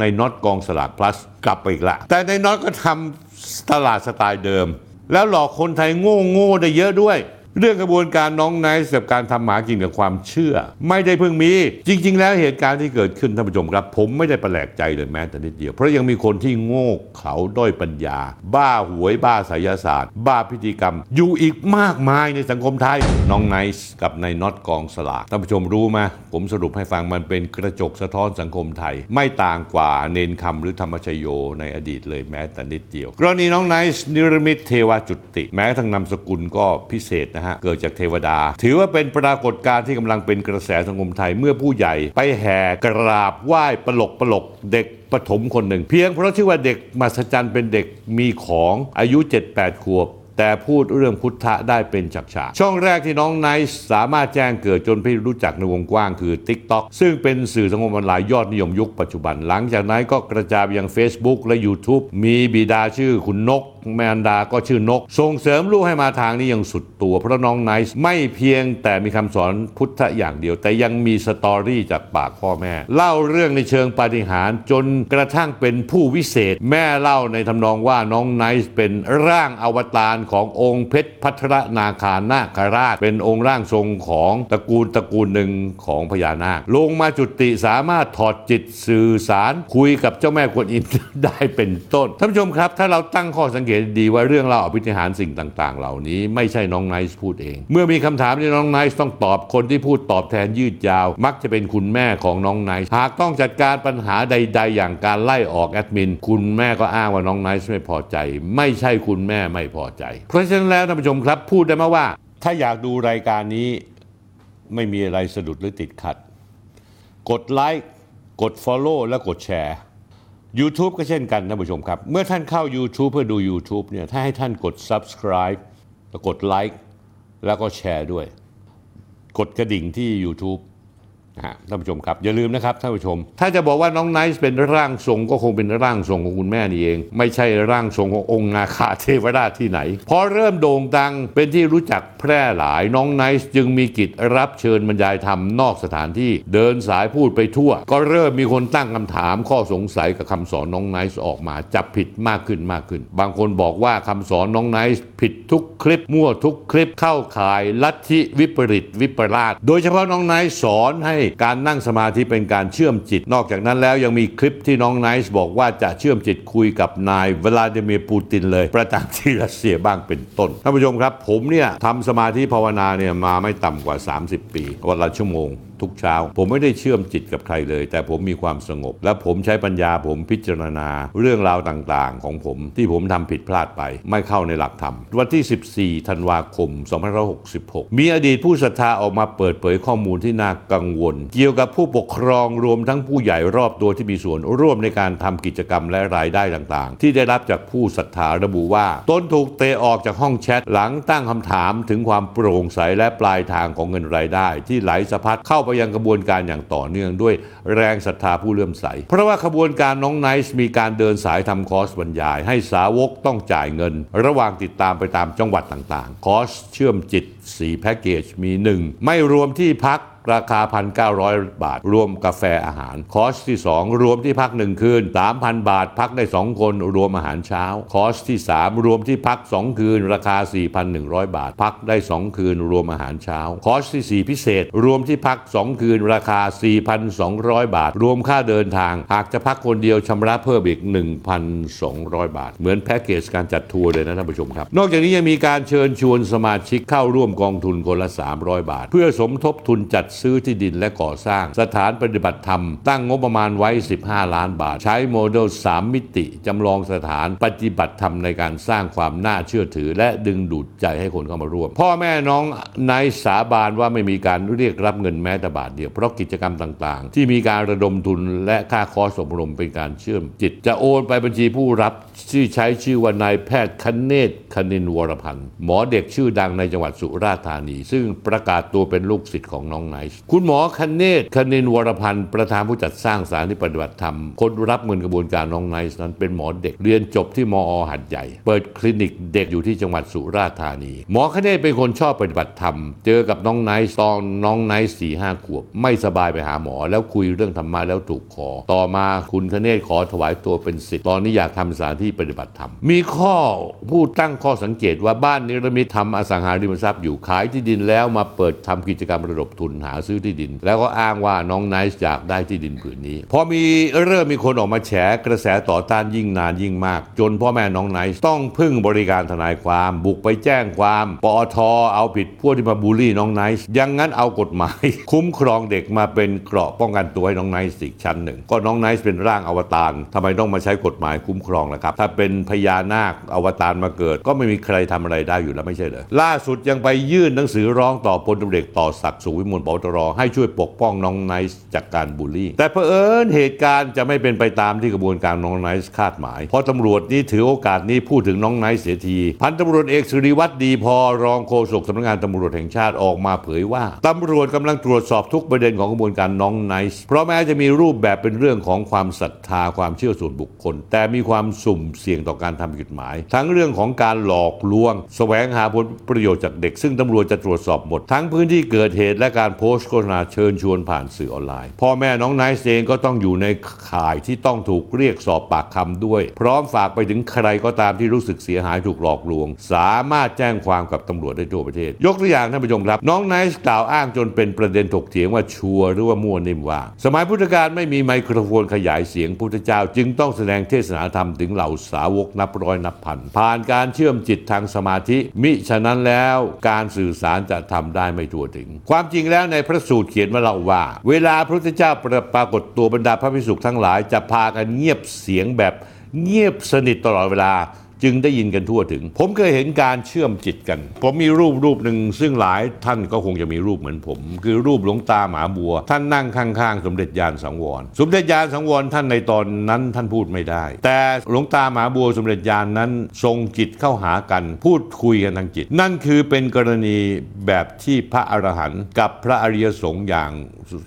ในน็อตกองสลากพลัสกลับไปอีกละ แต่ในน็อตก็ทำตลาดสไตล์เดิม แล้วหลอกคนไทยโง่โง่ได้เยอะด้วย เรื่องกระบวนการน้องไนท์กับการทำหมากินกับความเชื่อ ไม่ได้เพิ่งมี จริง ๆ แล้วเหตุการณ์ที่เกิดขึ้นท่านผู้ชมครับ ผมไม่ได้แปลกใจเลยแม้แต่นิดเดียว เพราะยังมีคนที่โง่เขาด้อยปัญญา บ้าหวยบ้าไสยศาสตร์ บ้าพิธีกรรม อยู่อีกมากมายในสังคมไทยน้องไนท์กับนายน็อตกองสลากท่านผู้ชมรู้ไหมผมสรุปให้ฟังมันเป็นกระจกสะท้อนสังคมไทย ไม่ต่างกว่าเนนคำหรือธรรมชโยในอดีตเลยแม้แต่นิดเดียวกรณีน้องไนท์นิรมิตเทวจุติ แม้ทั้งนามสกุลก็พิเศษนะฮะเกิดจากเทวดา ถือว่าเป็นปรากฏการณ์ที่กำลังเป็นกระแสสังคมไทยเมื่อผู้ใหญ่ ไปแห่กราบไหว้ปลกปลกเด็กปฐมคนหนึ่ง เพียงเพราะชื่อว่าเด็กมหัศจรรย์เป็นเด็กมีของอายุ 7-8 ขวบแต่พูดเรื่องพุทธะได้เป็นฉากๆช่องแรกที่น้องไนซ์สามารถแจ้งเกิดจนพี่รู้จักในวงกว้างคือ TikTok ซึ่งเป็นสื่อสังคมออนไลน์ยอดนิยมยุคปัจจุบัน หลังจากนั้นก็กระจายไปยัง Facebook และ YouTube มีบิดาชื่อคุณนก มารดาก็ชื่อนก ส่งเสริมลูกให้มาทางนี้อย่างสุดตัว เพราะน้องไนซ์ไม่เพียงแต่มีคำสอนพุทธอย่างเดียว แต่ยังมี story จากปากพ่อแม่ เล่าเรื่องในเชิงปาฏิหาริย์จนกระทั่งเป็นผู้วิเศษ แม่เล่าในทำนองว่าน้องไนซ์เป็นร่างอวตารขององค์เพชรพัทรนาคานาคราช เป็นองค์ร่างทรงของตระกูลตระกูลหนึ่งของพญานาค ลงมาจุติสามารถถอดจิตสื่อสารคุยกับเจ้าแม่กวนอิมได้เป็นต้นท่านผู้ชมครับ ถ้าเราตั้งข้อสังเกตดีว่าเรื่องเล่าอภิธิหารสิ่งต่าง ๆ เหล่านี้ไม่ใช่น้องไนท์พูดเอง เมื่อมีคำถามที่น้องไนท์ต้องตอบคนที่พูดตอบแทนยืดยาว มักจะเป็นคุณแม่ของน้องไนท์หากต้องจัดการปัญหาใด ๆ อย่างการไล่ออกแอดมิน คุณแม่ก็อ้างว่าน้องไนท์ไม่พอใจ ไม่ใช่คุณแม่ไม่พอใจ เพราะฉะนั้นแล้วท่านผู้ชมครับพูดได้ไหมว่า ถ้าอยากดูรายการนี้ไม่มีอะไรสะดุดหรือติดขัด กดไลค์กด Follow และกดแชร์ YouTube ก็เช่นกันท่านผู้ชมครับ เมื่อท่านเข้า YouTube เพื่อดู YouTube เนี่ยถ้าให้ท่านกด Subscribe แล้วกดไลค์แล้วก็แชร์ด้วย กดกระดิ่งที่ YouTube ท่านผู้ชมครับอย่าลืมนะครับท่านผู้ชม ถ้าจะบอกว่าน้องไนซ์เป็นร่างทรงก็คงเป็นร่างทรงของคุณแม่นี่เอง ไม่ใช่ร่างทรงขององค์นาคาเทวราชที่ไหนพอเริ่มโด่งดังเป็นที่รู้จักแพร่หลายน้องไนซ์จึงมีกิจรับเชิญบรรยายธรรมนอกสถานที่เดินสายพูดไปทั่ว ก็เริ่มมีคนตั้งคำถามข้อสงสัยกับคำสอนน้องไนซ์ออกมาจับผิดมากขึ้นมากขึ้น บางคนบอกว่าคำสอนน้องไนซ์ผิดทุกคลิปมั่วทุกคลิปเข้าข่ายลัทธิวิปริตวิปลาสโดยเฉพาะน้องไนซ์สอนให้การนั่งสมาธิเป็นการเชื่อมจิต นอกจากนั้นแล้วยังมีคลิปที่น้องไนซ์บอกว่าจะเชื่อมจิตคุยกับนายเวลาดิเมียร์ปูตินเลย ประจำที่รัสเซียบ้างเป็นต้นท่านผู้ชมครับ ผมเนี่ยทำสมาธิภาวนาเนี่ยมาไม่ต่ำกว่า 30 ปีวันละชั่วโมงทุกเช้า ผมไม่ได้เชื่อมจิตกับใครเลย แต่ผมมีความสงบ และผมใช้ปัญญาผมพิจารณาเรื่องราวต่างๆ ของผมที่ผมทำผิดพลาดไป ไม่เข้าในหลักธรรม วันที่ 14 ธันวาคม 2566 มีอดีตผู้ศรัทธาออกมาเปิดเผยข้อมูลที่น่ากังวล เกี่ยวกับผู้ปกครองรวมทั้งผู้ใหญ่รอบตัวที่มีส่วนร่วมในการทำกิจกรรมและรายได้ต่างๆ ที่ได้รับจากผู้ศรัทธาระบุว่าตนถูกเตะออกจากห้องแชทหลังตั้งคำถามถึงความโปร่งใสและปลายทางของเงินรายได้ ที่ไหลสะพัดเข้าไปยังกระบวนการอย่างต่อเนื่องด้วยแรงศรัทธาผู้เลื่อมใส เพราะว่าขบวนการน้องไนซ์มีการเดินสายทำคอร์สบรรยาย ให้สาวกต้องจ่ายเงิน ระหว่างติดตามไปตามจังหวัดต่างๆ คอร์สเชื่อมจิต 4 แพ็กเกจมี 1 ไม่รวมที่พัก ราคา 1,900 บาท รวมกาแฟอาหาร คอร์สที่ 2 รวมที่พัก 1 คืน 3,000 บาท พักได้ 2 คน รวมอาหารเช้า คอร์สที่ 3 รวมที่พัก 2 คืน ราคา 4,100 บาท พักได้ 2 คืน รวมอาหารเช้า คอร์สที่ 4 พิเศษ รวมที่พัก 2 คืน ราคา 4,200 บาท รวมค่าเดินทาง หากจะพักคนเดียวชำระเพิ่มอีก 1,200 บาท เหมือนแพ็กเกจการจัดทัวร์เลยนะท่านผู้ชมครับ นอกจากนี้ยังมีการเชิญชวนสมาชิกเข้าร่วมกองทุนคนละ 300 บาท เพื่อสมทบทุนจัดซื้อที่ดินและก่อสร้าง สถานปฏิบัติธรรม ตั้งงบประมาณไว้ 15 ล้านบาท ใช้โมเดล 3 มิติ จำลองสถานปฏิบัติธรรมในการสร้างความน่าเชื่อถือ และดึงดูดใจให้คนเข้ามาร่วม พ่อแม่น้องนายสาบานว่าไม่มีการเรียกรับเงินแม้แต่บาทเดียวเพราะกิจกรรมต่างๆ ที่มีการระดมทุนและค่าคอร์สอบรมเป็นการเชื่อมจิต จะโอนไปบัญชีผู้รับ ที่ใช้ชื่อว่านายแพทย์คเนศคณินวรพันธ์ หมอเด็กชื่อดังในจังหวัดสุราษฎร์ธานี ซึ่งประกาศตัวเป็นลูกศิษย์ของน้องไนท์ซ์คุณหมอคเนศคณินวรพันธ์ ประธานผู้จัดสร้างสถานที่ปฏิบัติธรรม คนรับเงินกระบวนการน้องไนซ์นั้นเป็นหมอเด็กเรียนจบที่มอหาดใหญ่ เปิดคลินิกเด็กอยู่ที่จังหวัดสุราษฎร์ธานี หมอคเนศเป็นคนชอบปฏิบัติธรรม เจอกับน้องไนซ์ตอนน้องไนซ์สี่ห้าขวบ ไม่สบายไปหาหมอ แล้วคุยเรื่องธรรมะแล้วถูกคอ ต่อมาคุณคเนศขอถวายตัวเป็นศิษย์ตอนนี้อยากทำสถานที่ปฏิบัติธรรม มีข้อผู้ตั้งข้อสังเกตว่าบ้านนิรมิตทำอสังหาริมทรัพย์อยู่ขายที่ดินแล้วมาเปิดทำกิจกรรมระดมทุนหาซื้อที่ดิน แล้วก็อ้างว่าน้องไนซ์อยากได้ที่ดินผืนนี้ พอมีเริ่มมีคนออกมาแฉกระแสต่อต้านยิ่งนานยิ่งมาก จนพ่อแม่น้องไนซ์ต้องพึ่งบริการทนายความบุกไปแจ้งความปอทเอาผิดพวกที่มาบูลลี่น้องไนซ์อยังงั้นเอากฎหมาย คุ้มครองเด็กมาเป็นเกราะป้องกันตัวให้น้องไนซ์อีกชั้นหนึ่ง ก็น้องไนซ์เป็นร่างอวตารทำไมต้องมาใช้กฎหมายคุ้มครองล่ะครับถ้าเป็นพญานาคอวตารมาเกิด ก็ไม่มีใครทำอะไรได้อยู่แล้วไม่ใช่เหรอล่าสุดยังไปยื่นหนังสือร้องต่อพลตำรวจเอกต่อศักดิ์สุวิมลปตรให้ช่วยปกป้องน้องไนซ์จากการบูลลี่ แต่เผอิญเหตุการณ์จะไม่เป็นไปตามที่กระบวนการน้องไนซ์คาดหมาย เพราะตำรวจนี่ถือโอกาสนี้พูดถึงน้องไนซ์เสียที พันตำรวจเอกศิริวัฒน์ดีพอรองโฆษกสำนักงานตำรวจแห่งชาติออกมาเผยว่าตำรวจกำลังตรวจสอบทุกประเด็นของกระบวนการน้องไนซ์เพราะแม้จะมีรูปแบบเป็นเรื่องของความศรัทธาความเชื่อส่วนบุคคล แต่มีความสุ่มเสี่ยงต่อการทำผิดกฎหมาย ทั้งเรื่องของการหลอกลวง แสวงหาผลประโยชน์จากเด็ก ซึ่งตำรวจจะตรวจสอบหมด ทั้งพื้นที่เกิดเหตุและการโพสต์โฆษณาเชิญชวนผ่านสื่อออนไลน์พ่อแม่น้องไนซ์เองก็ต้องอยู่ในข่ายที่ต้องถูกเรียกสอบปากคำด้วย พร้อมฝากไปถึงใครก็ตามที่รู้สึกเสียหายถูกหลอกลวง สามารถแจ้งความกับตำรวจได้ทั่วประเทศ ยกตัวอย่างท่านผู้ชมครับ น้องไนซ์กล่าวอ้างจนเป็นประเด็นถกเถียงว่า sure หรือว่ามั่วนิ่มว่า สมัยพุทธกาลไม่มีไมโครโฟนขยายเสียงพุทธเจ้า จึงต้องแสดงเทศนาธรรมถึงเหล่าสาวกนับร้อยนับพัน ผ่านการเชื่อมจิตทางสมาธิ มิฉะนั้นแล้วการสื่อสารจะทำได้ไม่ทั่วถึง ความจริงแล้วในพระสูตรเขียนมาเราว่า เวลาพระพุทธเจ้าปรากฏตัวบรรดาพระภิกษุทั้งหลายจะพากันเงียบเสียงแบบเงียบสนิทตลอดเวลา จึงได้ยินกันทั่วถึง ผมเคยเห็นการเชื่อมจิตกัน ผมมีรูปรูปหนึ่งซึ่งหลายท่านก็คงจะมีรูปเหมือนผม คือรูปหลวงตาหมาบัว ท่านนั่งข้างๆ สมเด็จยานสังวร สมเด็จยานสังวรท่านในตอนนั้นท่านพูดไม่ได้ แต่หลวงตาหมาบัวสมเด็จยานนั้นทรงจิตเข้าหากัน พูดคุยกันทางจิต นั่นคือเป็นกรณีแบบที่พระอรหันต์กับพระอริยสงฆ์อย่าง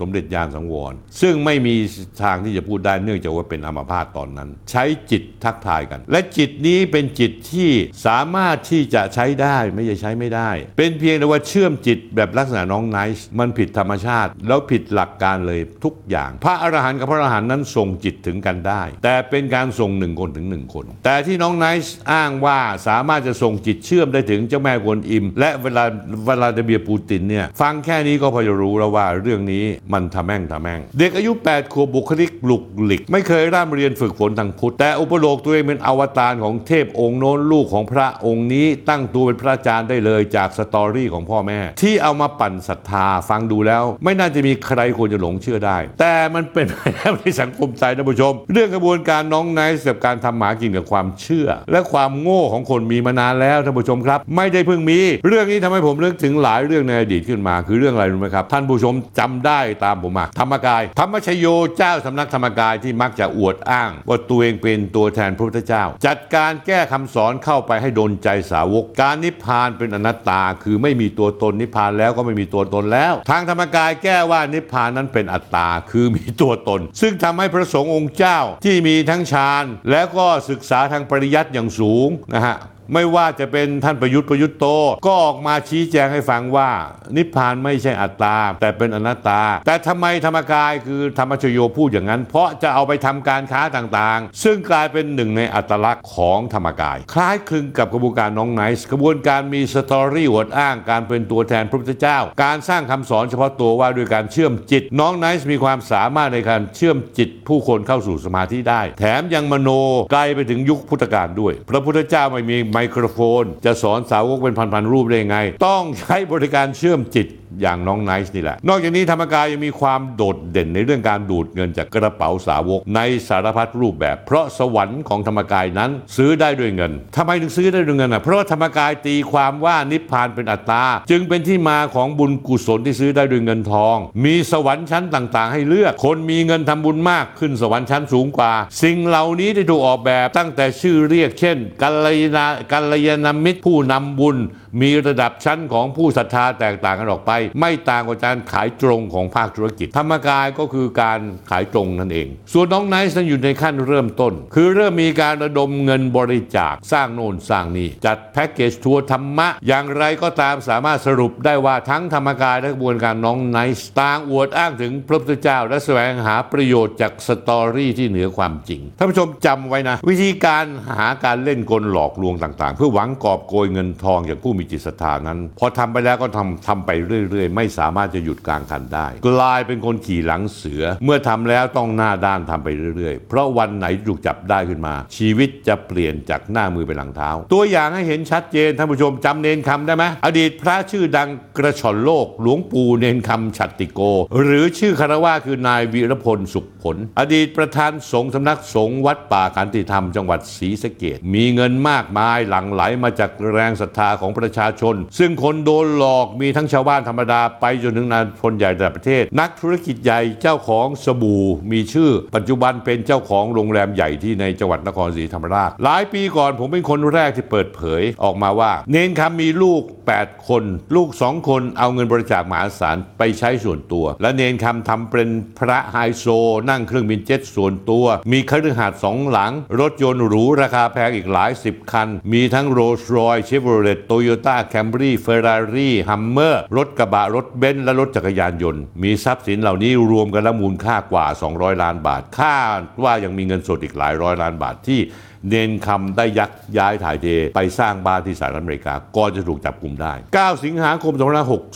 สมเด็จยานสังวร ซึ่งไม่มีทางที่จะพูดได้เนื่องจากว่าเป็นอัมพาตตอนนั้น ใช้จิตทักทายกัน และจิตนี้เป็น็นจิตที่สามารถที่จะใช้ได้ไม่ใช่ใช้ไม่ได้ เป็นเพียงแต่ว่าเชื่อมจิตแบบลักษณะน้องไนซ์มันผิดธรรมชาติ แล้วผิดหลักการเลยทุกอย่าง พระอรหันต์กับพระอรหันต์นั้นส่งจิตถึงกันได้ แต่เป็นการส่งหนึ่งคนถึงหนึ่งคน แต่ที่น้องไนซ์อ้างว่าสามารถจะส่งจิตเชื่อมได้ถึงเจ้าแม่กวนอิม และวลาวลาดิเมียร์ปูตินเนี่ยฟังแค่นี้ก็พอจะรู้แล้วว่าเรื่องนี้มันทะแม่งทะแม่ง เด็กอายุ 8 ขวบบุคลิกหลุกหลิก ไม่เคยร่ำเรียนฝึกฝนทางพุทธแต่อุปโลกน์ตัวเองเป็นอวตารของเทพองค์โน้นลูกของพระองค์นี้ตั้งตัวเป็นพระอาจารย์ได้เลยจาก story ของพ่อแม่ ที่เอามาปั่นศรัทธาฟังดูแล้ว ไม่น่าจะมีใครควรจะหลงเชื่อได้ แต่มันเป็นไปแล้วในสังคมไทยท่านผู้ชม เรื่องกระบวนการน้องไนซ์กับการทำหมากินกับความเชื่อ และความโง่ของคนมีมานานแล้วท่านผู้ชมครับ ไม่ได้เพิ่งมี เรื่องนี้ทำให้ผมนึกถึงหลายเรื่องในอดีตขึ้นมา คือเรื่องอะไรรู้ไหมครับ ท่านผู้ชมจำได้ตามผมมาธรรมกาย ธรรมชโยเจ้าสำนักธรรมกายที่มักจะอวดอ้าง ว่าตัวเองเป็นตัวแทนพระพุทธเจ้า จัดการแก้คำสอนเข้าไปให้โดนใจสาวก การนิพพานเป็นอนัตตา คือไม่มีตัวตนนิพพานแล้วก็ไม่มีตัวตนแล้ว ทางธรรมกายแก้ว่านิพพานนั้นเป็นอัตตา คือมีตัวตน ซึ่งทำให้พระสงฆ์องค์เจ้าที่มีทั้งฌานแล้วก็ศึกษาทางปริยัติอย่างสูงนะฮะ ไม่ว่าจะเป็นท่านประยุทธ์ประยุทธ์โต ก็ออกมาชี้แจงให้ฟังว่า นิพพานไม่ใช่อัตตา แต่เป็นอนัตตา แต่ทำไมธรรมกายคือธัมมชโยพูดอย่างนั้น เพราะจะเอาไปทำการค้าต่างๆ ซึ่งกลายเป็นหนึ่งในอัตลักษณ์ของธรรมกาย คล้ายคลึงกับกระบวนการน้องไนซ์กระบวนการมี story อวดอ้างการเป็นตัวแทนพระพุทธเจ้า การสร้างคำสอนเฉพาะตัวว่าด้วยการเชื่อมจิต น้องไนซ์มีความสามารถในการเชื่อมจิต ผู้คนเข้าสู่สมาธิได้ แถมยังมโนไกลไปถึงยุคพุทธกาลด้วย พระพุทธเจ้าไม่มีไมโครโฟน จะสอนสาวกเป็นพันๆรูปได้ยังไง ต้องใช้บริการเชื่อมจิต อย่างน้องไนซ์นี่แหละ นอกจากนี้ธรรมกายยังมีความโดดเด่นในเรื่องการดูดเงินจากกระเป๋าสาวกในสารพัดรูปแบบ เพราะสวรรค์ของธรรมกายนั้นซื้อได้ด้วยเงินทำไมถึงซื้อได้ด้วยเงินอะเพราะธรรมกายตีความว่านิพพานเป็นอัตตา จึงเป็นที่มาของบุญกุศลที่ซื้อได้ด้วยเงินทอง มีสวรรค์ชั้นต่างๆ ให้เลือก คนมีเงินทำบุญมากขึ้นสวรรค์ชั้นสูงกว่า สิ่งเหล่านี้ที่ถูกออกแบบตั้งแต่ชื่อเรียก เช่นกัลยาณกัลยาณมิตรผู้นำบุญ มีระดับชั้นของผู้ศรัทธาแตกต่างกันออกไปไม่ต่างกว่าการขายตรงของภาคธุรกิจ ธรรมกายก็คือการขายตรงนั่นเอง ส่วนน้องไนซ์นั้นอยู่ในขั้นเริ่มต้น คือเริ่มมีการระดมเงินบริจาคสร้างโน่นสร้างนี่จัดแพ็กเกจทัวร์ธรรมะ อย่างไรก็ตามสามารถสรุปได้ว่าทั้งธรรมกายและกระบวนการน้องไนซ์ต่างอวดอ้างถึงพระพุทธเจ้า และแสวงหาประโยชน์จาก story ที่เหนือความจริงท่านผู้ชมจำไว้นะ วิธีการหาการเล่นกลหลอกลวงต่างๆ เพื่อหวังกอบโกยเงินทองจากผู้มีจิตศรัทธานั้น พอทำไปแล้วก็ทำทำไปเรื่อยๆ ไม่สามารถจะหยุดกลางคันได้ กลายเป็นคนขี่หลังเสือ เมื่อทำแล้วต้องหน้าด้านทำไปเรื่อยๆ เพราะวันไหนถูกจับได้ขึ้นมา ชีวิตจะเปลี่ยนจากหน้ามือไปหลังเท้า ตัวอย่างให้เห็นชัดเจนท่านผู้ชมจำเนนคำได้ไหมอดีตพระชื่อดังกระชอนโลก หลวงปู่เนนคำฉัตติโก หรือชื่อคารวะคือนายวีรพลสุขผล อดีตประธานสงฆ์สำนักสงฆ์วัดป่าขันติธรรมจังหวัดศรีสะเกดมีเงินมากมายหลั่งไหลมาจากแรงศรัทธาของประชาชน ซึ่งคนโดนหลอกมีทั้งชาวบ้านธรรมดาไปจนถึงนายพลใหญ่ระดับประเทศ นักธุรกิจใหญ่เจ้าของสบู่มีชื่อ ปัจจุบันเป็นเจ้าของโรงแรมใหญ่ที่ในจังหวัดนครศรีธรรมราช หลายปีก่อนผมเป็นคนแรกที่เปิดเผยออกมาว่า เณรคำมีลูก 8 คน ลูก 2 คนเอาเงินบริจาคมหาศาลไปใช้ส่วนตัว และเณรคำทำเป็นพระไฮโซ นั่งเครื่องบินเจ็ตส่วนตัว มีคฤหาสน์สองหลัง รถยนต์หรูราคาแพงอีกหลายสิบคัน มีทั้ง Rolls-Royce Chevrolet Toyota Camry Ferrari Hummer รถกระบะรถเบนซ์และรถจักรยานยนต์ มีทรัพย์สินเหล่านี้รวมกันแล้วมูลค่ากว่า 200 ล้านบาทค่าว่ายังมีเงินสดอีกหลายร้อยล้านบาทที่เนนคำได้ยักย้ายถ่ายเทไปสร้างบ้านที่สหรัฐอเมริกาก่อนจะถูกจับกลุ่มได้ 9 สิงหาคม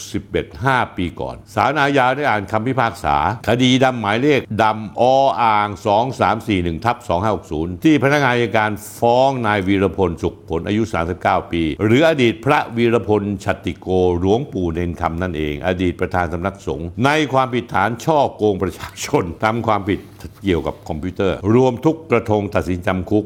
2561 5 ปีก่อนศาลอาญาได้อ่านคำพิพากษา คดีดำหมายเลขดำออ่าง 2341ทับ2560 ที่พนักงานอัยการฟ้องนายวีรพลสุขผลอายุ 39 ปี หรืออดีตพระวีรพลชัตติโกหลวงปู่เนนคำนั่นเอง อดีตประธานสำนักสงฆ์ในความผิดฐานช่อโกงประชาชนทำความผิด เกี่ยวกับคอมพิวเตอร์ รวมทุกกระทงตัดสินจำคุก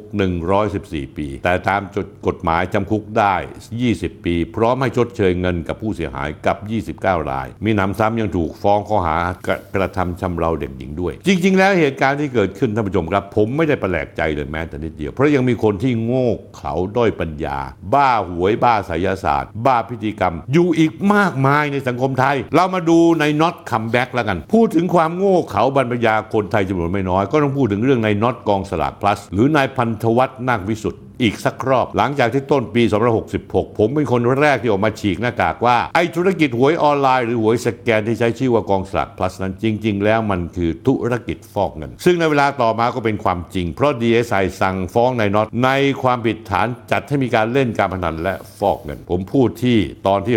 114 ปี แต่ตามจดกฎหมายจำคุกได้ 20 ปี พร้อมให้ชดเชยเงินกับผู้เสียหายกับ 29 ราย มิหนำซ้ำยังถูกฟ้องข้อหากระกระทำชำเราเด็กหญิงด้วย จริง ๆ แล้วเหตุการณ์ที่เกิดขึ้นท่านผู้ชมครับ ผมไม่ได้แปลกใจเลยแม้แต่นิดเดียว เพราะยังมีคนที่โง่เขลาด้อยปัญญา บ้าหวยบ้าไสยศาสตร์ บ้าพิธีกรรม อยู่อีกมากมายในสังคมไทย เรามาดูนายน็อต comeback แล้วกัน พูดถึงความโง่เขลาเบาปัญญาคนไทยจำนวนไม่น้อย ก็ต้องพูดถึงเรื่องนายน็อตกองสลากพลัส หรือนายพันธวัฒน์นาควิสุทธิ์ อีกสักรอบ หลังจากที่ต้นปี2566 ผมเป็นคนแรกที่ออกมาฉีกหน้ากากว่า ไอ้ธุรกิจหวยออนไลน์หรือหวยสแกนที่ใช้ชื่อว่ากองสลากพลัสนั้นจริง ๆ แล้วมันคือธุรกิจฟอกเงิน ซึ่งในเวลาต่อมาก็เป็นความจริง เพราะ DSI สั่งฟ้องนายน็อตในความผิดฐานจัดให้มีการเล่นการพนันและฟอกเงิน ผมพูดที่ตอนที่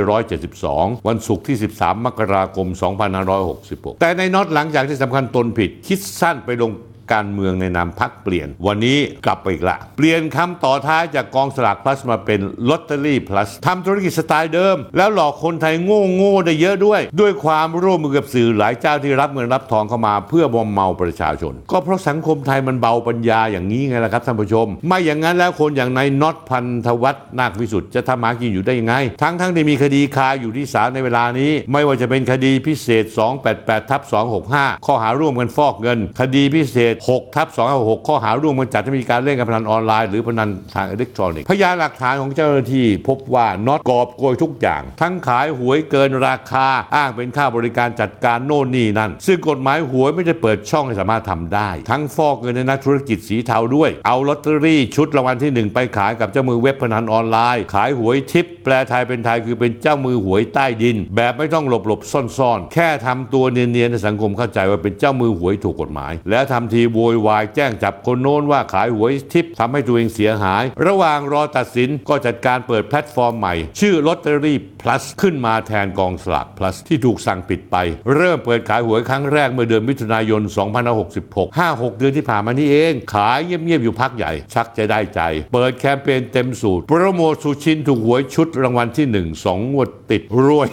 172 วันศุกร์ที่ 13 มกราคม 2566 แต่ในน็อตหลังจากที่สำคัญตนผิด คิดสั้นไปลง การเมืองในนามพักเปลี่ยน วันนี้กลับไปอีกละ เปลี่ยนคำต่อท้ายจากกองสลากพลัสมาเป็นลอตเตอรี่พลัสทำธุรกิจสไตล์เดิม แล้วหลอกคนไทยโง่โง่ได้เยอะด้วย ด้วยความร่วมมือกับสื่อหลายเจ้าที่รับเงินรับทองเข้ามา เพื่อบอมเมาประชาชน ก็เพราะสังคมไทยมันเบาปัญญาอย่างนี้ไงล่ะครับท่านผู้ชม ไม่อย่างนั้นแล้วคนอย่างนายน็อตพันธวัฒน์นาควิสุทธิ์จะทำหากินอยู่ได้ยังไง ทั้งทั้งที่มีคดีคาอยู่ที่ศาลในเวลานี้ ไม่ว่าจะเป็นคดีพิเศษ 288ทับ265 ข้อหาร่วมกันฟอกเงิน คดีพิเศษ6ทับ256ข้อหาร่วมกันจัดให้มีการเล่นการพนันออนไลน์หรือพนันทางอิเล็กทรอนิกส์พยานหลักฐานของเจ้าหน้าที่พบว่าน็อตกอบโกยทุกอย่าง ทั้งขายหวยเกินราคาอ้างเป็นค่าบริการจัดการโน่นนี่นั่น ซึ่งกฎหมายหวยไม่ได้เปิดช่องให้สามารถทำได้ ทั้งฟอกเงินในนักธุรกิจสีเทาด้วย เอาลอตเตอรี่ชุดรางวัลที่หนึ่งไปขายกับเจ้ามือเว็บพนันออนไลน์ ขายหวยทิพย์แปลไทยเป็นไทยคือเป็นเจ้ามือหวยใต้ดิน แบบไม่ต้องหลบหลบซ่อนๆ แค่ทำตัวเนียนๆในสังคมเข้าใจว่าเป็นเจ้ามือหวยถูกกฎหมาย แล้วทำทีโวยวายแจ้งจับคนโน้นว่าขายหวยทิพย์ทำให้ตัวเองเสียหาย ระหว่างรอตัดสินก็จัดการเปิดแพลตฟอร์มใหม่ ชื่อลอตเตอรี่ plus ขึ้นมาแทนกองสลาก plus ที่ถูกสั่งปิดไป เริ่มเปิดขายหวยครั้งแรกเมื่อเดือนมิถุนายน 2566 5-6 เดือนที่ผ่านมานี่เอง ขายเงียบๆอยู่พักใหญ่ ชักจะได้ใจ เปิดแคมเปญเต็มสูตร โปรโมทสุชินถูกหวยชุดรางวัลที่ 1 2งวดติดรวย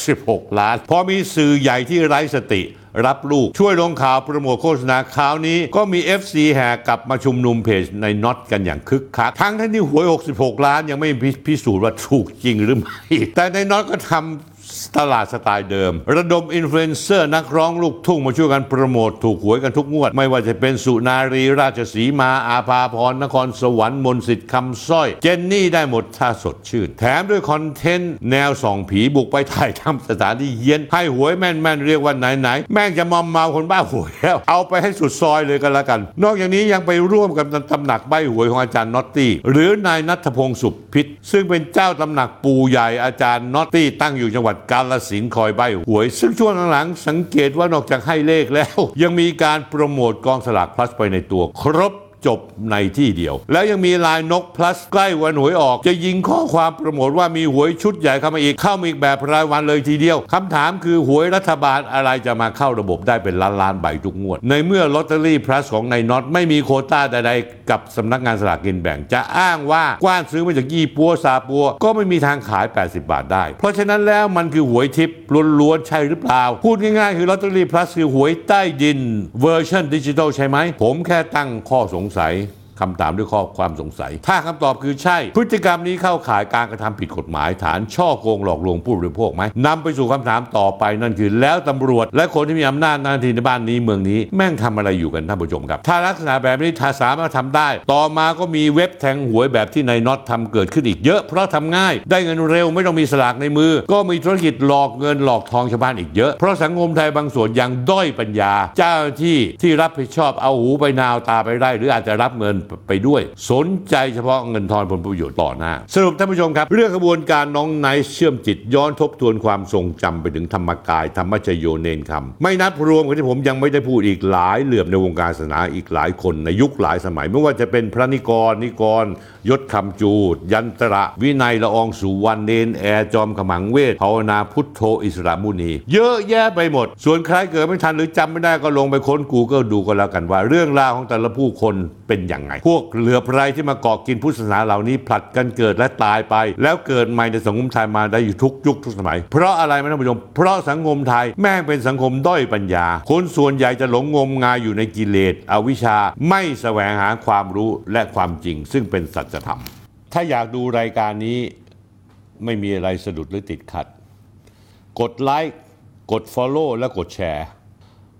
66 ล้าน พอมีสื่อใหญ่ที่ไร้สติ รับลูก ช่วยลงข่าวโปรโมทโฆษณาข่าวนี้ ก็มี FC แห่กลับมาชุมนุมเพจนายน็อตกันอย่างคึกคักทั้งที่หวย 66 ล้านยังไม่พิพิสูจน์ว่าถูกจริงหรือไม่ แต่นายน็อตก็ทำ ตลาดสไตล์เดิม ระดมอินฟลูเอนเซอร์นักร้องลูกทุ่งมาช่วยกันโปรโมทถูกหวยกันทุกงวด ไม่ว่าจะเป็นสุนารีราชสีมาอาภาพรนครสวรรค์มนสิทธิ์คำสร้อย เจนนี่ได้หมดถ้าสดชื่น แถมด้วยคอนเทนต์แนวส่องผีบุกไปถ่ายทำสถานที่เฮี้ยนให้หวยแม่นๆเรียกว่าไหนๆแม่งจะมอมเมาคนบ้าหวยแล้วเอาไปให้สุดซอยเลยกันละกัน นอกจากนี้ยังไปร่วมกับตำหนักใบ้หวยของอาจารย์น็อตตี้หรือนายนัทพงศ์สุขพิษซึ่งเป็นเจ้าตำหนักปูใหญ่อาจารย์น็อตตี้ตั้งอยู่จังหวัดกาฬสินธุ์คอยใบ้หวย ซึ่งช่วงหลังๆสังเกตว่านอกจากให้เลขแล้ว ยังมีการโปรโมทกองสลากพลัสไปในตัวครบ จบในที่เดียว แล้วยังมีไลน์น็อต plus ใกล้วันหวยออก จะยิงข้อความโปรโมทว่ามีหวยชุดใหญ่เข้ามาอีกเข้ามาอีกแบบรายวันเลยทีเดียวคำถามคือหวยรัฐบาลอะไรจะมาเข้าระบบได้เป็นล้านล้านใบทุกงวด ในเมื่อลอตเตอรี่ plus ของนายน็อตไม่มีโควตาใดๆ กับสำนักงานสลากกินแบ่ง จะอ้างว่ากว้านซื้อมาจากยี่ปัวซาปัว ก็ไม่มีทางขาย 80 บาทได้ เพราะฉะนั้นแล้วมันคือหวยทิพย์ล้วนๆใช่หรือเปล่า พูดง่ายๆคือลอตเตอรี่ plus คือหวยใต้ดินเวอร์ชันดิจิทัลใช่ไหมผมแค่ตั้งข้อสงสัย คำถามด้วยข้อความสงสัย ถ้าคำตอบคือใช่ พฤติกรรมนี้เข้าข่ายการกระทำผิดกฎหมาย ฐานฉ้อโกงหลอกลวงผู้บริโภคไหมนำไปสู่คำถามต่อไปนั่นคือ แล้วตำรวจ และคนที่มีอำนาจหน้าที่ในบ้านนี้เมืองนี้แม่งทำอะไรอยู่กันท่านผู้ชมครับ ถ้าลักษณะแบบนี้ถ้าสามารถทำได้ ต่อมาก็มีเว็บแทงหวยแบบที่นายน็อตทำเกิดขึ้นอีกเยอะ เพราะทำง่าย ได้เงินเร็วไม่ต้องมีสลากในมือ ก็มีธุรกิจหลอกเงินหลอกทองชาวบ้านอีกเยอะเพราะสังคมไทยบางส่วนยังด้อยปัญญา เจ้าหน้าที่ที่รับผิดชอบเอาหูไปนาเอาตาไปไร่หรืออาจจะรับเงินไปด้วย สนใจเฉพาะเงินทอนผลประโยชน์ต่อหน้า สรุปท่านผู้ชมครับ เรื่องกระบวนการน้องไนท์เชื่อมจิตย้อนทบทวนความทรงจำไปถึงธรรมกาย ธรรมชโยเณรคำไม่นับรวมกับที่ผมยังไม่ได้พูดอีกหลายเหลือบในวงการศาสนาอีกหลายคนในยุคหลายสมัย ไม่ว่าจะเป็นพระนิกรนิกร ยศคำจูด ยันตระ วินัยละอองสุวรรณเณรแอร์จอมขมังเวทย์ภาวนาพุทโธอิสระมุนี เยอะแยะไปหมด ส่วนใครเกิดไม่ทันหรือจำไม่ได้ก็ลงไปค้น Google ดูก็แล้วกันว่า เรื่องราวของแต่ละผู้คนเป็นอย่างไงพวกเหลือไรที่มาเกาะกินพุทธศาสนาเหล่านี้ผลัดกันเกิดและตายไป แล้วเกิดใหม่ในสังคมไทยมาได้อยู่ทุกยุคทุกสมัย เพราะอะไรไหมท่านผู้ชม เพราะสังคมไทยแม่งเป็นสังคมด้อยปัญญา คนส่วนใหญ่จะหลงงมงายอยู่ในกิเลสอวิชชาไม่แสวงหาความรู้และความจริง ซึ่งเป็นสัจธรรม ถ้าอยากดูรายการนี้ไม่มีอะไรสะดุดหรือติดขัด กดไลค์กด Follow และกดแชร์